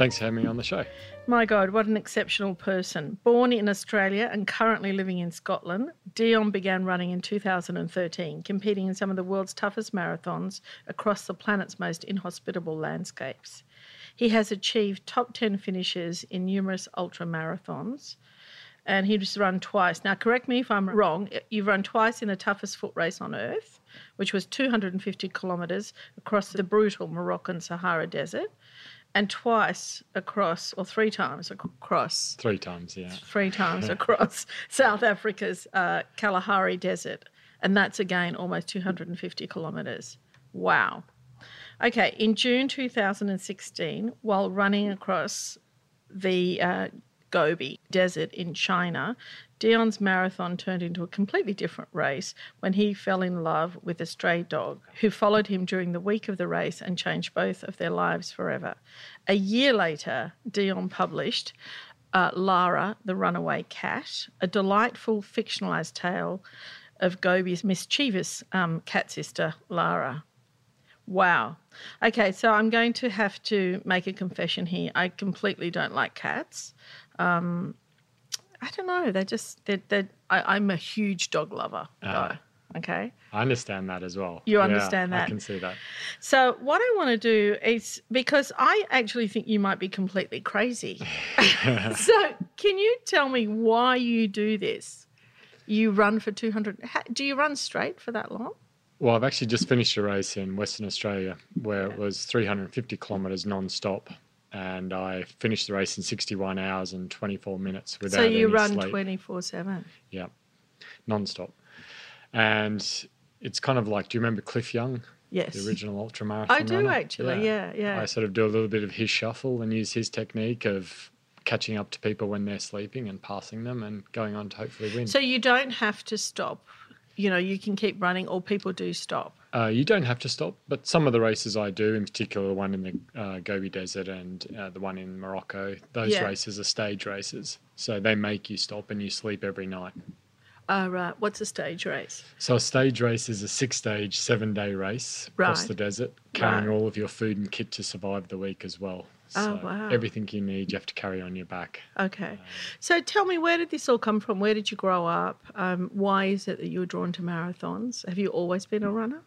Thanks for having me on the show. My God, what an exceptional person. Born in Australia and currently living in Scotland, Dion began running in 2013, competing in some of the world's toughest marathons across the planet's most inhospitable landscapes. He has achieved top 10 finishes in numerous ultra marathons and he's run twice. Now, correct me if I'm wrong, you've run twice in the toughest foot race on earth, which was 250 kilometres across the brutal Moroccan Sahara Desert and twice across, or three times across. Three times, yeah. Three times across South Africa's uh, Kalahari Desert. And that's again almost 250 kilometres. Wow. Okay, in June 2016, while running across the uh, Gobi Desert in China, Dion's marathon turned into a completely different race when he fell in love with a stray dog who followed him during the week of the race and changed both of their lives forever. A year later, Dion published uh, Lara, the Runaway Cat, a delightful fictionalized tale of Gobi's mischievous um, cat sister, Lara. Wow. Okay, so I'm going to have to make a confession here. I completely don't like cats. Um, I don't know. They're just they're, they're I, am a huge dog lover. Uh, though. Okay. I understand that as well. You understand yeah, that. I can see that. So what I want to do is because I actually think you might be completely crazy. so can you tell me why you do this? You run for 200. Do you run straight for that long? Well, I've actually just finished a race in Western Australia where it was 350 kilometres non-stop and I finished the race in 61 hours and 24 minutes without So you run 24 7? Yeah, non-stop. And it's kind of like, do you remember Cliff Young? Yes. The original ultramarathon I do runner? actually, yeah. yeah, yeah. I sort of do a little bit of his shuffle and use his technique of catching up to people when they're sleeping and passing them and going on to hopefully win. So you don't have to stop. You know, you can keep running or people do stop. Uh, you don't have to stop, but some of the races I do, in particular the one in the uh, Gobi Desert and uh, the one in Morocco, those Yeah. races are stage races. So they make you stop and you sleep every night. Oh, right. What's a stage race? So a stage race is a six stage, seven day race across the desert, carrying Right. all of your food and kit to survive the week as well. Oh, wow. Everything you need, you have to carry on your back. Okay. So tell me, where did this all come from? Where did you grow up? Um, why is it that you were drawn to marathons? Have you always been a runner?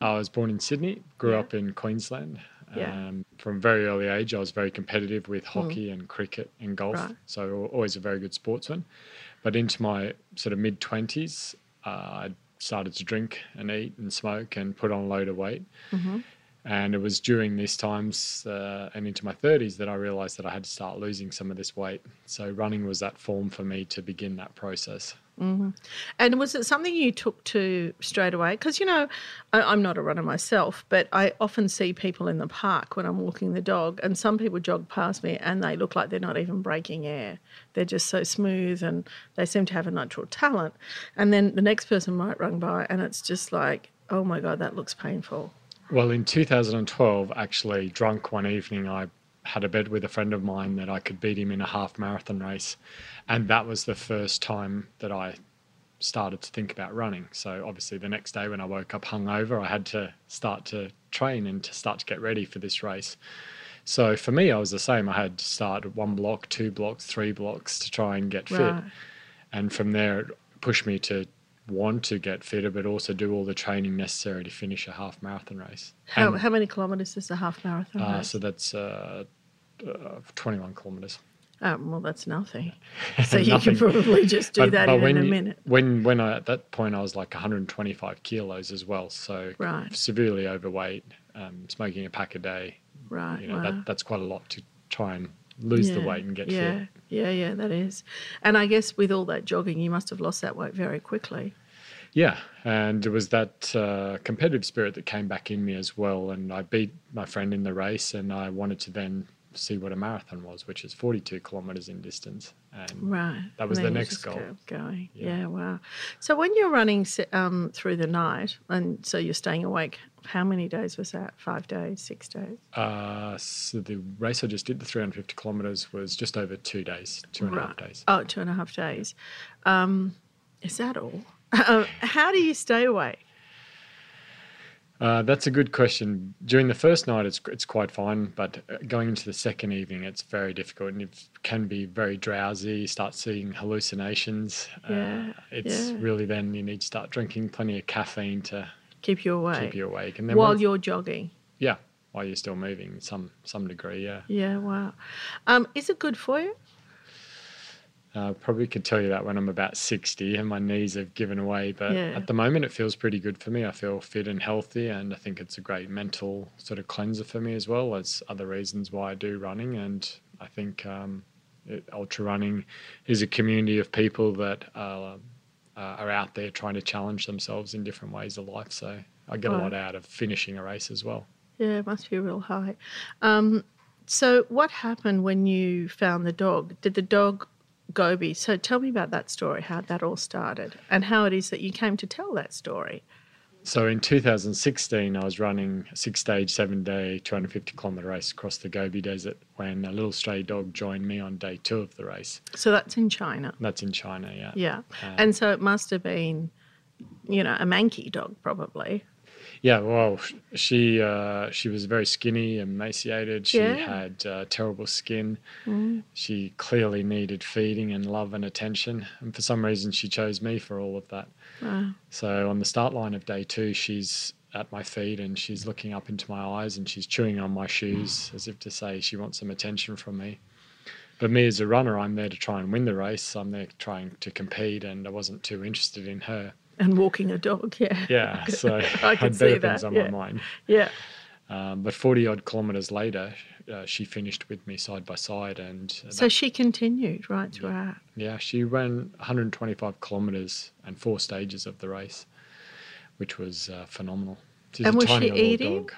I was born in Sydney, grew Yeah. up in Queensland. Yeah. Um, from a very early age, I was very competitive with hockey and cricket and golf. Right. So always a very good sportsman. But into my sort of mid twenties, uh, I started to drink and eat and smoke and put on a load of weight. Mm-hmm. And it was during these times uh, and into my 30s that I realized that I had to start losing some of this weight. So running was that form for me to begin that process. And was it something you took to straight away? Because, you know, I, I'm not a runner myself, but I often see people in the park when I'm walking the dog, and some people jog past me and they look like they're not even breaking air. They're just so smooth and they seem to have a natural talent. And then the next person might run by and it's just like, oh my God, that looks painful. Well, in 2012, actually, drunk one evening, I had a bet with a friend of mine that I could beat him in a half marathon race. And that was the first time that I started to think about running. So, obviously, the next day when I woke up hungover, I had to start to train and to start to get ready for this race. So, for me, I was the same. I had to start one block, two blocks, three blocks to try and get fit. Right. And from there, it pushed me to want to get fitter, but also do all the training necessary to finish a half marathon race. How, And- how many kilometres is a half marathon? uh, so that's uh, uh, 21 kilometres. Um, well, that's nothing. So you Nothing. can probably just do But- that but in when a you- minute. When when I at that point I was like 125 kilos as well, so Right. severely overweight, um, smoking a pack a day. Right. You know wow. that that's quite a lot to try and lose the weight and get yeah, fit. Yeah, yeah, that is. And I guess with all that jogging, you must have lost that weight very quickly. Yeah, and it was that uh, competitive spirit that came back in me as well. And I beat my friend in the race, and I wanted to then see what a marathon was, which is 42 kilometers in distance. And Right. That was the next goal. Going. Yeah. Yeah. Wow. So when you're running um, through the night, and so you're staying awake, how many days was that? Five days, six days? uh, so the race I just did, the 350 kilometers, was just over two days, two and a half Right. days. Oh, two and a half days. Um, is that all? Uh, how do you stay awake? Uh, that's a good question. During the first night, it's it's quite fine, but uh, going into the second evening, it's very difficult, and it can be very drowsy. Start seeing hallucinations. Yeah, uh, it's yeah. really then you need to start drinking plenty of caffeine to Keep you awake keep you awake, and then while once- you're jogging. yeah, while you're still moving, some some degree, yeah. Yeah. Wow. Um, is it good for you? Uh, probably could tell you that when I'm about 60 and my knees have given away, but Yeah. at the moment it feels pretty good for me. I feel fit and healthy, and I think it's a great mental sort of cleanser for me as well as other reasons why I do running. And I think um, it, ultra running is a community of people that uh, uh, are out there trying to challenge themselves in different ways of life. So I get a lot out of finishing a race as well. Yeah, it must be real high. Um, so, what happened when you found the dog? Did the dog Gobi? So, tell me about that story, how that all started, and how it is that you came to tell that story. So in 2016, I was running a six stage, seven day, 250 kilometer race across the Gobi Desert when a little stray dog joined me on day two of the race. So, that's in China. That's in China, yeah. Yeah. Um, and so, it must have been, you know, a manky dog, probably. Yeah, well, she uh, she was very skinny, emaciated. She Yeah. had uh, terrible skin. Mm. She clearly needed feeding and love and attention. And for some reason, she chose me for all of that. Wow. So on the start line of day two, she's at my feet and she's looking up into my eyes and she's chewing on my shoes as if to say she wants some attention from me. But me as a runner, I'm there to try and win the race. I'm there trying to compete, and I wasn't too interested in her. And walking a dog, yeah. Yeah, so I I had see better that. things on yeah. my mind. Yeah. Um, but 40 odd kilometres later, uh, she finished with me side by side, and uh, So, that- she continued right throughout. yeah, she ran 125 kilometres and four stages of the race, which was uh, phenomenal. She's And a was tiny she little eating? Dog.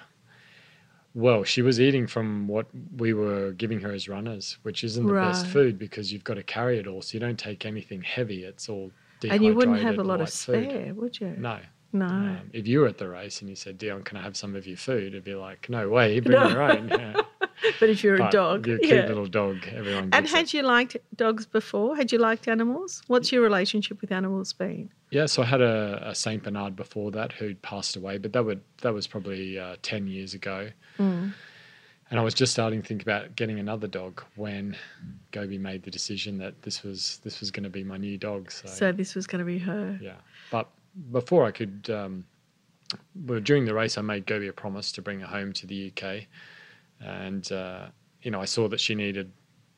Well, she was eating from what we were giving her as runners, which isn't the best food because you've got to carry it all, so you don't take anything heavy. It's all And you wouldn't have a lot of light food. spare, would you? No. No. Um, if you were at the race and you said, Dion, can I have some of your food? It'd be like, no way, bring No. your own. Yeah. but if you're a dog, You're a cute yeah. little dog. Everyone And had it. you liked dogs before? Had you liked animals? What's your relationship with animals been? Yeah, so I had a, a Saint Bernard before that who'd passed away, but that would that was probably uh, ten years ago. Mm. And I was just starting to think about getting another dog when Gobi made the decision that this was this was going to be my new dog. So, So this was going to be her. yeah, but before I could, um, well, during the race, I made Gobi a promise to bring her home to the UK, and uh, you know I saw that she needed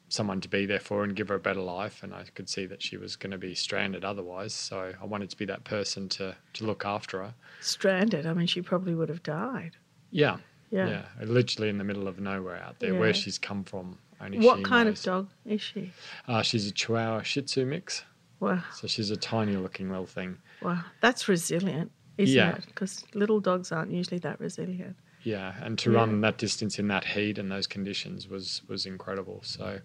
someone to be there for her and give her a better life, and I could see that she was going to be stranded otherwise. So I wanted to be that person to to look after her. Stranded. I mean, she probably would have died. Yeah, Yeah. yeah, literally in the middle of nowhere out there, where she's come from. Only What kind knows. of dog is she? Uh, she's a Chihuahua Shih Tzu mix, Wow. so she's a tiny looking little thing. Wow. That's resilient, isn't Yeah. it? Because little dogs aren't usually that resilient. Yeah, and to Yeah. run that distance in that heat and those conditions was was incredible. So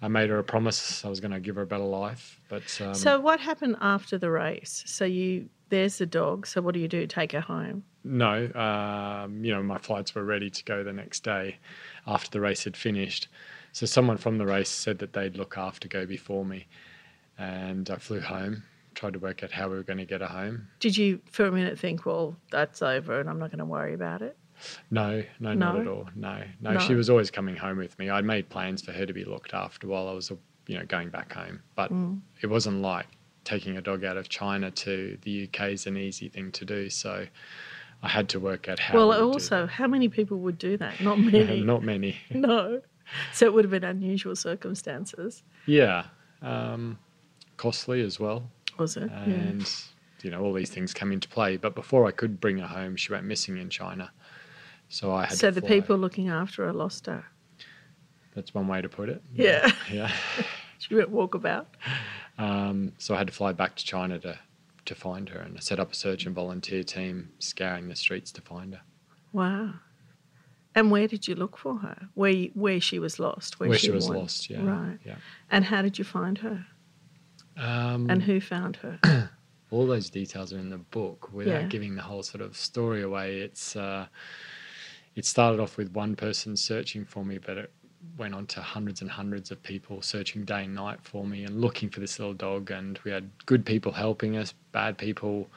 I made her a promise I was going to give her a better life. But um, so what happened after the race? So you there's the dog. So what do you do? Take her home? no, um, you know, my flights were ready to go the next day after the race had finished. So someone from the race said that they'd look after Gobi for me, and I flew home. Tried to work out how we were going to get her home. Did you for a minute think, well, that's over and I'm not going to worry about it? No, no, not at all. No, no, No. She was always coming home with me. I'd made plans for her to be looked after while I was, you know, going back home. But Mm. it wasn't like taking a dog out of China to the UK is an easy thing to do. So I had to work out how. well, we also, how many people would do that? Not many. not many. no. So it would have been unusual circumstances, Yeah. Um, costly as well. was it? And, you know, all these things come into play. But before I could bring her home, she went missing in China. So I had So the people looking after her lost her. That's one way to put it. Yeah. Yeah. She went walkabout. Um, so I had to fly back to China to, to find her. And I set up a search and volunteer team scouring the streets to find her. Wow. And where did you look for her? Where you, where she was lost? Where she was went- lost, yeah. Right. Yeah. And how did you find her? Um, And who found her? all those details are in the book without Yeah. giving the whole sort of story away. It's uh, it started off with one person searching for me, but it went on to hundreds and hundreds of people searching day and night for me and looking for this little dog. And we had good people helping us, bad people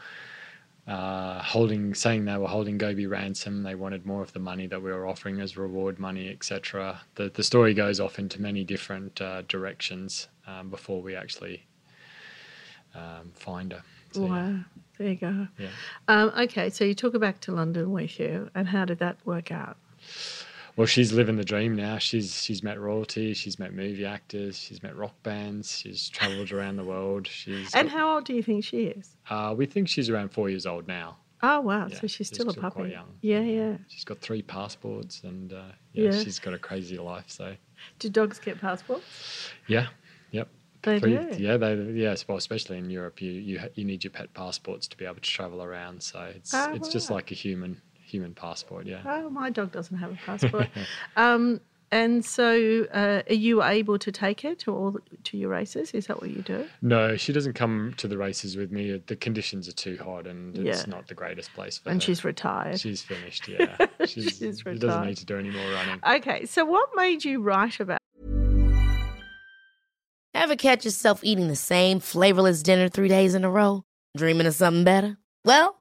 uh, holding, saying they were holding Gobi ransom. They wanted more of the money that we were offering as reward money, etc. The the story goes off into many different uh, directions um, before we actually um, find her. So, yeah. wow. There you go. Yeah. Um, okay, so you took her back to London with you, and how did that work out? Well, she's living the dream now. She's she's met royalty. She's met movie actors. She's met rock bands. She's travelled around the world. She's And how old do you think she is? uh, we think she's around four years old now. Oh wow, Yeah, so she's still a quite puppy. young. Yeah, yeah. She's got three passports, and uh, yeah, Yeah. she's got a crazy life. So Do dogs get passports? yeah, yep. They Three- do. Yeah, they yes. Well, especially in Europe, you you ha- you need your pet passports to be able to travel around. So it's Oh, it's just like a human human passport. Yeah. Oh, my dog doesn't have a passport. um, and so, uh, are you able to take her to all to your races? Is that what you do? No, she doesn't come to the races with me. The conditions are too hot, and it's Yeah. not the greatest place for And her. she's retired. She's finished, yeah. She's, She's she doesn't need to do any more running. Okay, so what made you write about? Ever catch yourself eating the same flavorless dinner three days in a row? Dreaming of something better? Well,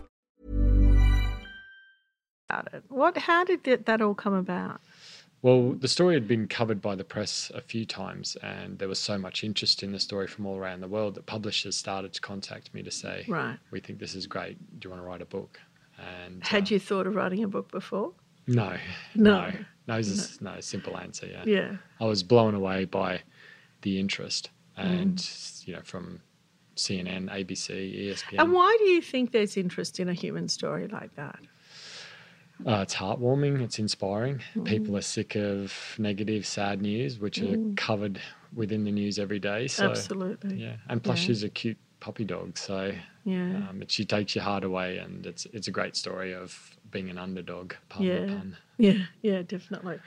about it? What? How did that, that all come about? Well, the story had been covered by the press a few times, and there was so much interest in the story from all around the world that publishers started to contact me to say, Right. we think this is great. Do you want to write a book?" And Had uh, you thought of writing a book before? No, No. no, no. Is no simple answer. Yeah. Yeah. I was blown away by the interest, and Mm. you know, from CNN, ABC, ESPN. And why do you think there's interest in a human story like that? Uh, it's heartwarming. It's inspiring. Mm. People are sick of negative, sad news, which are covered within the news every day. So, Absolutely. Yeah, and plus Yeah. she's a cute puppy dog, so Yeah. um, she takes your heart away, and it's it's a great story of being an underdog. Pun Yeah. pun. Yeah, yeah, definitely.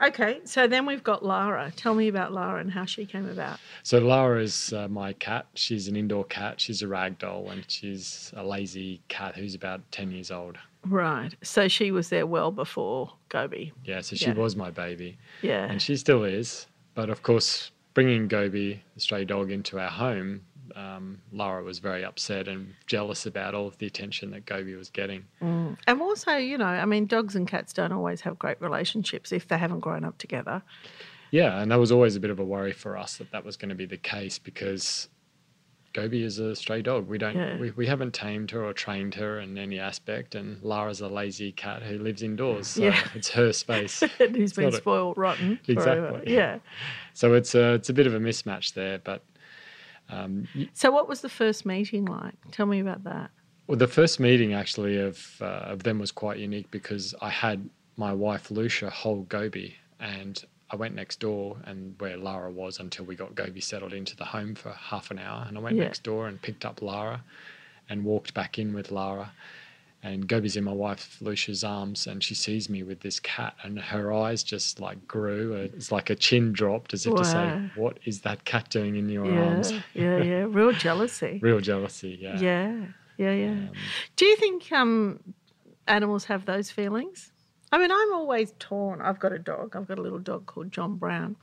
Okay, so then we've got Lara. Tell me about Lara and how she came about. So Lara is uh, my cat. She's an indoor cat. She's a rag doll, and she's a lazy cat who's about ten years old. Right. So she was there well before Gobi. Yeah, so she Yeah. was my baby. Yeah. and she still is. But of course, bringing Gobi, the stray dog, into our home, um, Lara was very upset and jealous about all of the attention that Gobi was getting. And also, you know, I mean, dogs and cats don't always have great relationships if they haven't grown up together. Yeah, and that was always a bit of a worry for us that that was going to be the case because Gobi is a stray dog. We don't, Yeah. we, we haven't tamed her or trained her in any aspect, and Lara's a lazy cat who lives indoors. So Yeah. it's her space. and who's been not a- spoiled rotten. Forever. Exactly. Yeah. so it's a, it's a bit of a mismatch there, but um, So, what was the first meeting like? Tell me about that. Well, the first meeting actually of uh, of them was quite unique because I had my wife Lucia hold Gobi, and I went next door and where Lara was until we got Gobi settled into the home for half an hour. And I went Yeah. next door and picked up Lara and walked back in with Lara. And Gobi's in my wife Lucia's arms, and she sees me with this cat, and her eyes just like grew. It's like a chin dropped, as if to say, "What is that cat doing in your Yeah, arms?" yeah, yeah. Real jealousy. Real jealousy, yeah. Yeah, yeah, yeah. Um, Do you think um, animals have those feelings? I mean, I'm always torn. I've got a dog. I've got a little dog called John Brown,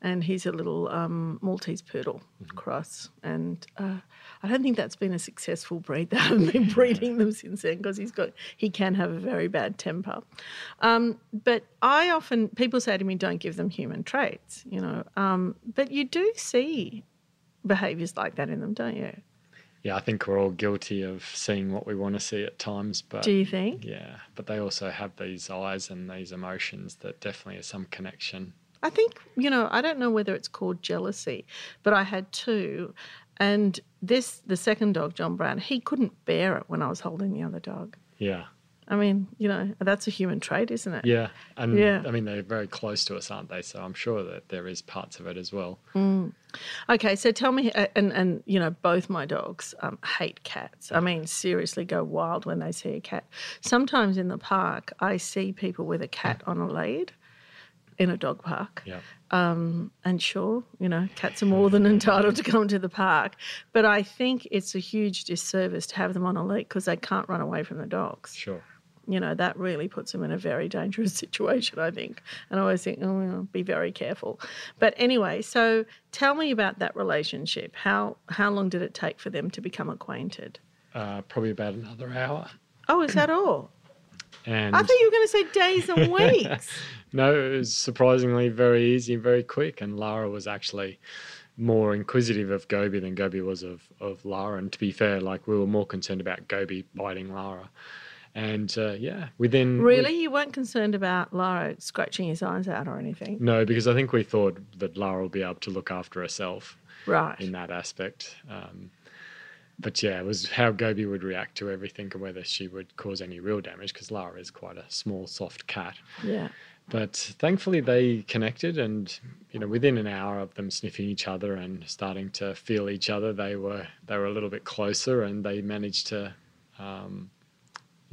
and he's a little um, Maltese poodle Mm-hmm. cross. And uh, I don't think that's been a successful breed. They haven't been breeding them since then because he's got he can have a very bad temper. Um, but I often people say to me, "Don't give them human traits," you know. Um, but you do see behaviours like that in them, don't you? Yeah, I think we're all guilty of seeing what we want to see at times, but Do you think? yeah, but they also have these eyes and these emotions that definitely is some connection. I think, you know, I don't know whether it's called jealousy, but I had two. And this, the second dog, John Brown, he couldn't bear it when I was holding the other dog. Yeah, I mean, you know, that's a human trait, isn't it? yeah, and Yeah. I mean they're very close to us, aren't they? So I'm sure that there is parts of it as well. Okay, so tell me, uh, and, and you know, both my dogs um, hate cats. I mean, seriously, go wild when they see a cat. Sometimes in the park, I see people with a cat on a lead in a dog park. Yeah, and sure, you know, cats are more than entitled to come to the park. But I think it's a huge disservice to have them on a lead because they can't run away from the dogs. sure. You know, that really puts them in a very dangerous situation, I think. And I always think, oh, be very careful. But anyway, so tell me about that relationship. How how long did it take for them to become acquainted? Uh, probably about another hour, Oh, is that all? and I thought you were going to say days and weeks. no, it was surprisingly very easy, and very quick, and Lara was actually more inquisitive of Gobi than Gobi was of, of Lara. And to be fair, like we were more concerned about Gobi biting Lara. And uh, yeah, within really? You weren't concerned about Lara scratching his eyes out or anything? No, because I think we thought that Lara will be able to look after herself Right. in that aspect. Um, but yeah, it was how Gobi would react to everything and whether she would cause any real damage because Lara is quite a small, soft cat. Yeah. But thankfully, they connected, and you know, within an hour of them sniffing each other and starting to feel each other, they were they were a little bit closer, and they managed to, um,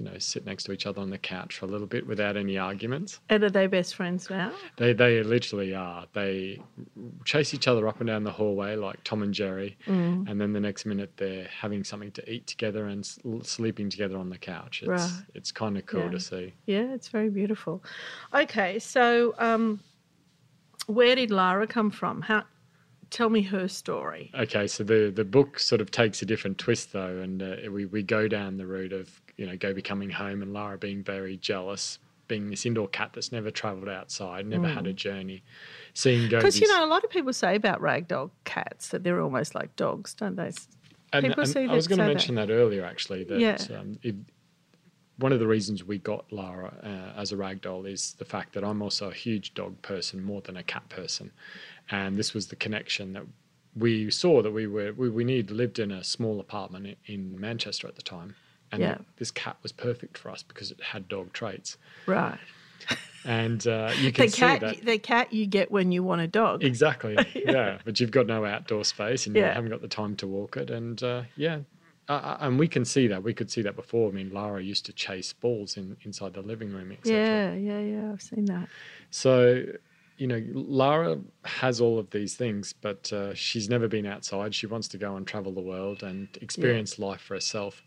you know, sit next to each other on the couch for a little bit without any arguments. And are they best friends now? They they literally are. They chase each other up and down the hallway like Tom and Jerry, Mm. and then the next minute they're having something to eat together and sleeping together on the couch. It's Right. it's kind of cool Yeah. to see. Yeah, it's very beautiful. Okay, so um, where did Lara come from? How? Tell me her story. Okay, so the the book sort of takes a different twist though, and uh, we we go down the route of you know Gobi coming home and Lara being very jealous, being this indoor cat that's never travelled outside, never had a journey, seeing Gobi. Because Mm. you know, a lot of people say about ragdoll cats that they're almost like dogs, don't they? And, People and see I was going to say that. mention that. earlier, actually. That Yeah. um, it, one of the reasons we got Lara uh, as a ragdoll is the fact that I'm also a huge dog person more than a cat person, and this was the connection that we saw that we were we, we need lived in a small apartment in Manchester at the time, and Yeah. this cat was perfect for us because it had dog traits, Right. and uh, you can The see cat, that. the cat you get when you want a dog. Exactly. yeah. But you've got no outdoor space and you haven't got the time to walk it. And uh, yeah. Uh, uh, and we can see that. We could see that before. I mean, Lara used to chase balls in, inside the living room, etc. yeah, yeah, yeah. I've seen that. So, you know, Lara has all of these things, but uh, she's never been outside. She wants to go and travel the world and experience life for herself,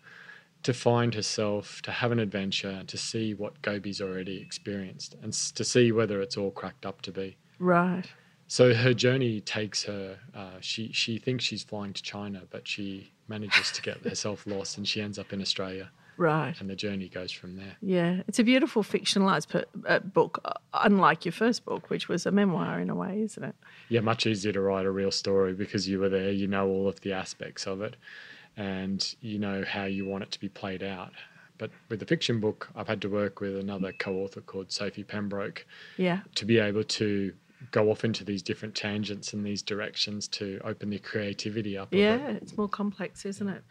to find herself, to have an adventure, to see what Gobi's already experienced, and to see whether it's all cracked up to be. Right. So her journey takes her. Uh, she she thinks she's flying to China, but she manages to get herself lost, and she ends up in Australia. Right. And the journey goes from there. Yeah, it's a beautiful fictionalized per, uh, book, uh, unlike your first book, which was a memoir in a way, isn't it? Yeah, much easier to write a real story because you were there. You know all of the aspects of it, and you know how you want it to be played out. But with the fiction book, I've had to work with another co-author called Sophie Pembroke Yeah. to be able to go off into these different tangents and these directions to open the creativity up. it. Yeah, it's more complex, isn't it?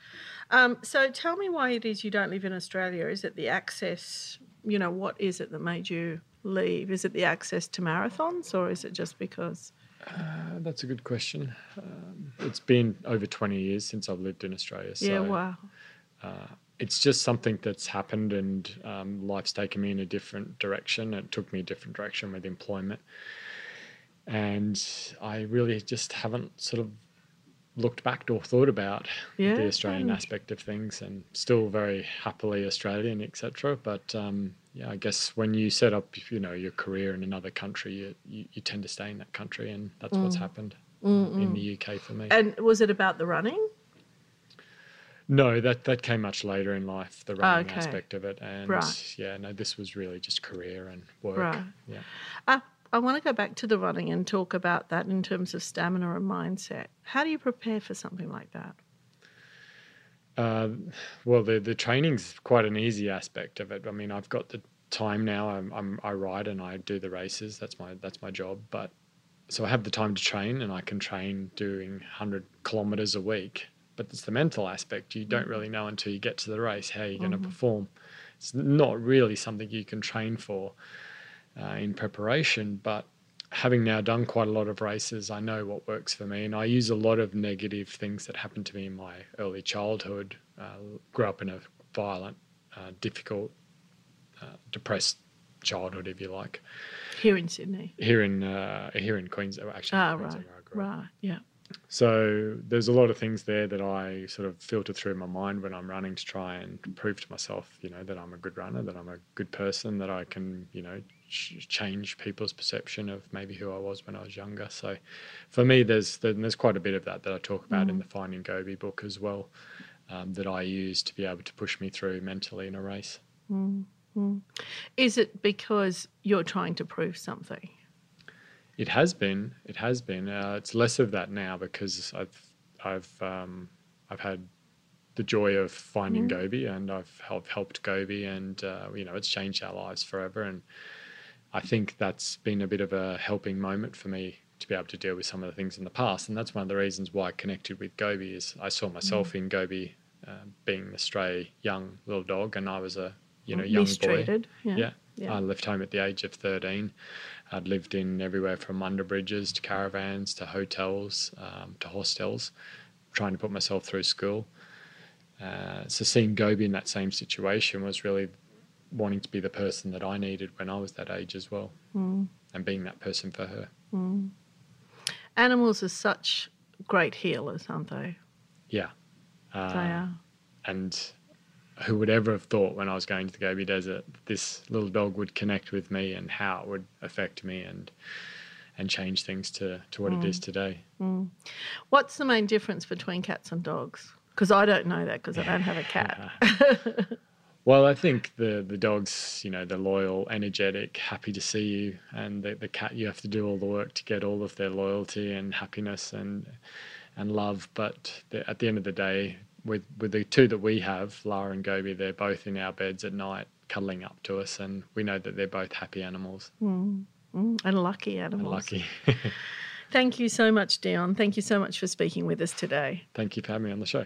Um, so tell me why it is you don't live in Australia. Is it the access? You know, what is it that made you leave? Is it the access to marathons, or is it just because? Uh, that's a good question. Um, it's been over 20 years since I've lived in Australia. So yeah, wow. it's just something that's happened and um, life's taken me in a different direction. It took me a different direction with employment. And I really just haven't sort of looked back or thought about Yeah, the Australian aspect of things and still very happily Australian, etc. But um, yeah, I guess when you set up, you know, your career in another country, you, you, you tend to stay in that country and that's Mm. what's happened in the UK for me. And was it about the running? No, that that came much later in life, the running Okay. aspect of it, and Right. yeah, no, this was really just career and work. Right. Yeah, Uh, I want to go back to the running and talk about that in terms of stamina and mindset. How do you prepare for something like that? uh, well, the the training's quite an easy aspect of it. I mean, I've got the time now. I'm, I'm I ride and I do the races. That's my that's my job. But so I have the time to train, and I can train doing hundred kilometers a week. But it's the mental aspect. You don't really know until you get to the race how you're going to perform. It's not really something you can train for uh, in preparation. But having now done quite a lot of races, I know what works for me, and I use a lot of negative things that happened to me in my early childhood. Uh, grew up in a violent, uh, difficult, uh, depressed childhood, if you like, Here in Sydney. here in uh, here in Queensland. Actually, Ah, Queensland, right. where I grew up. Right. Yeah. So there's a lot of things there that I sort of filter through my mind when I'm running to try and prove to myself, you know, that I'm a good runner, that I'm a good person, that I can, you know, change people's perception of maybe who I was when I was younger. So for me, there's there's quite a bit of that that I talk about in the Finding Gobi book as well, um, that I use to be able to push me through mentally in a race. Is it because you're trying to prove something? It has been. It has been. Uh, it's less of that now because I've I've um, I've had the joy of finding Gobi and I've helped helped Gobi and uh, you know it's changed our lives forever and I think that's been a bit of a helping moment for me to be able to deal with some of the things in the past and that's one of the reasons why I connected with Gobi is I saw myself in Gobi uh, being the stray young little dog and I was a you know young boy. Yeah. yeah. Yeah. I left home at the age of 13. I'd lived in everywhere from underbridges to caravans to hotels um, to hostels, trying to put myself through school. Uh, so seeing Gobi in that same situation was really wanting to be the person that I needed when I was that age as well, Mm. and being that person for her. Animals are such great healers, aren't they? Yeah. they Uh, are. and who would ever have thought when I was going to the Gobi Desert this little dog would connect with me and how it would affect me and and change things to, to what it is today. What's the main difference between cats and dogs? Because I don't know that because I don't have a cat. Well, I think the the dog's you know they're loyal, energetic, happy to see you, and the, the cat you have to do all the work to get all of their loyalty and happiness and and love. But the, at the end of the day, with with the two that we have, Lara and Gobi, they're both in our beds at night, cuddling up to us, and we know that they're both happy animals Mm, and lucky and animals. lucky. Thank you so much, Dion. Thank you so much for speaking with us today. Thank you for having me on the show.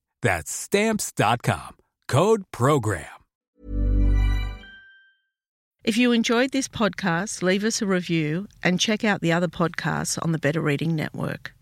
That's stamps.com. Code program. If you enjoyed this podcast, leave us a review and check out the other podcasts on the Better Reading Network.